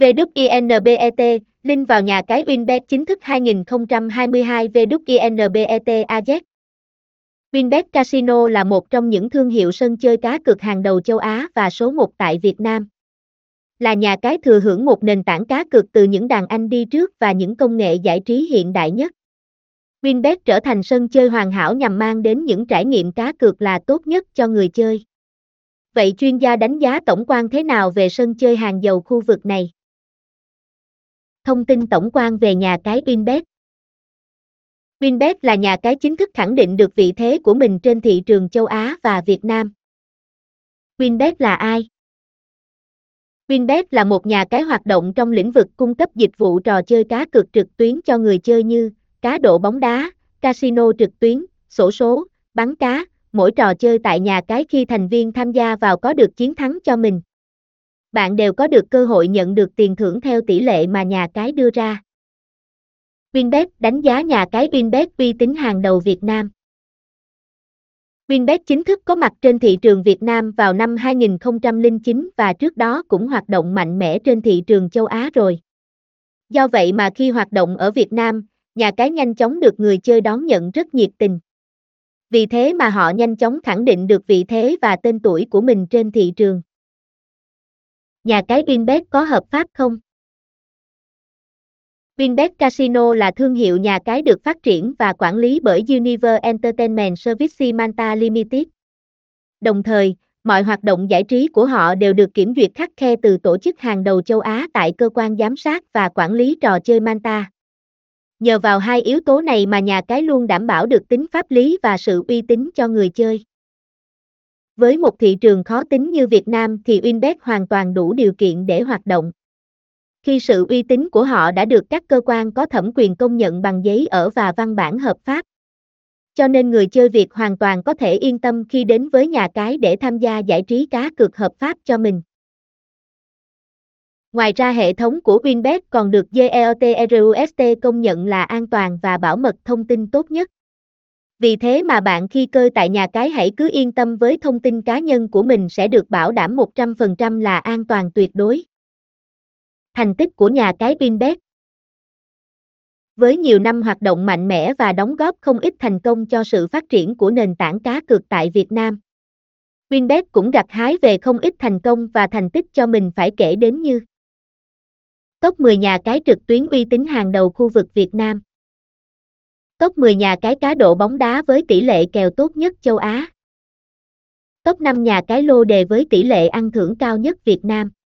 VWINBET, link vào nhà cái Winbet chính thức 2022 VWINBET AZ. Winbet Casino là một trong những thương hiệu sân chơi cá cược hàng đầu châu Á và số 1 tại Việt Nam. Là nhà cái thừa hưởng một nền tảng cá cược từ những đàn anh đi trước và những công nghệ giải trí hiện đại nhất. Winbet trở thành sân chơi hoàn hảo nhằm mang đến những trải nghiệm cá cược là tốt nhất cho người chơi. Vậy chuyên gia đánh giá tổng quan thế nào về sân chơi hàng dầu khu vực này? Thông tin tổng quan về nhà cái Winbet Winbet là nhà cái chính thức khẳng định được vị thế của mình trên thị trường châu Á và Việt Nam. Winbet là ai? Winbet là một nhà cái hoạt động trong lĩnh vực cung cấp dịch vụ trò chơi cá cược trực tuyến cho người chơi như cá độ bóng đá, casino trực tuyến, sổ số, bắn cá, mỗi trò chơi tại nhà cái khi thành viên tham gia vào có được chiến thắng cho mình. Bạn đều có được cơ hội nhận được tiền thưởng theo tỷ lệ mà nhà cái đưa ra. Winbet đánh giá nhà cái Winbet uy tín hàng đầu Việt Nam. Winbet chính thức có mặt trên thị trường Việt Nam vào năm 2009 và trước đó cũng hoạt động mạnh mẽ trên thị trường châu Á rồi. Do vậy mà khi hoạt động ở Việt Nam, nhà cái nhanh chóng được người chơi đón nhận rất nhiệt tình. Vì thế mà họ nhanh chóng khẳng định được vị thế và tên tuổi của mình trên thị trường. Nhà cái Winbet có hợp pháp không? Winbet Casino là thương hiệu nhà cái được phát triển và quản lý bởi Univer Entertainment Services Manta Limited. Đồng thời, mọi hoạt động giải trí của họ đều được kiểm duyệt khắc khe từ tổ chức hàng đầu châu Á tại cơ quan giám sát và quản lý trò chơi Manta. Nhờ vào hai yếu tố này mà nhà cái luôn đảm bảo được tính pháp lý và sự uy tín cho người chơi. Với một thị trường khó tính như Việt Nam thì Winbet hoàn toàn đủ điều kiện để hoạt động. Khi sự uy tín của họ đã được các cơ quan có thẩm quyền công nhận bằng giấy ở và văn bản hợp pháp. Cho nên người chơi Việt hoàn toàn có thể yên tâm khi đến với nhà cái để tham gia giải trí cá cược hợp pháp cho mình. Ngoài ra hệ thống của Winbet còn được GEOTRUST công nhận là an toàn và bảo mật thông tin tốt nhất. Vì thế mà bạn khi chơi tại nhà cái hãy cứ yên tâm với thông tin cá nhân của mình sẽ được bảo đảm 100% là an toàn tuyệt đối. Thành tích của nhà cái Winbet Với nhiều năm hoạt động mạnh mẽ và đóng góp không ít thành công cho sự phát triển của nền tảng cá cược tại Việt Nam. Winbet cũng gặt hái về không ít thành công và thành tích cho mình phải kể đến như Top 10 nhà cái trực tuyến uy tín hàng đầu khu vực Việt Nam Top 10 nhà cái cá độ bóng đá với tỷ lệ kèo tốt nhất châu Á. Top 5 nhà cái lô đề với tỷ lệ ăn thưởng cao nhất Việt Nam.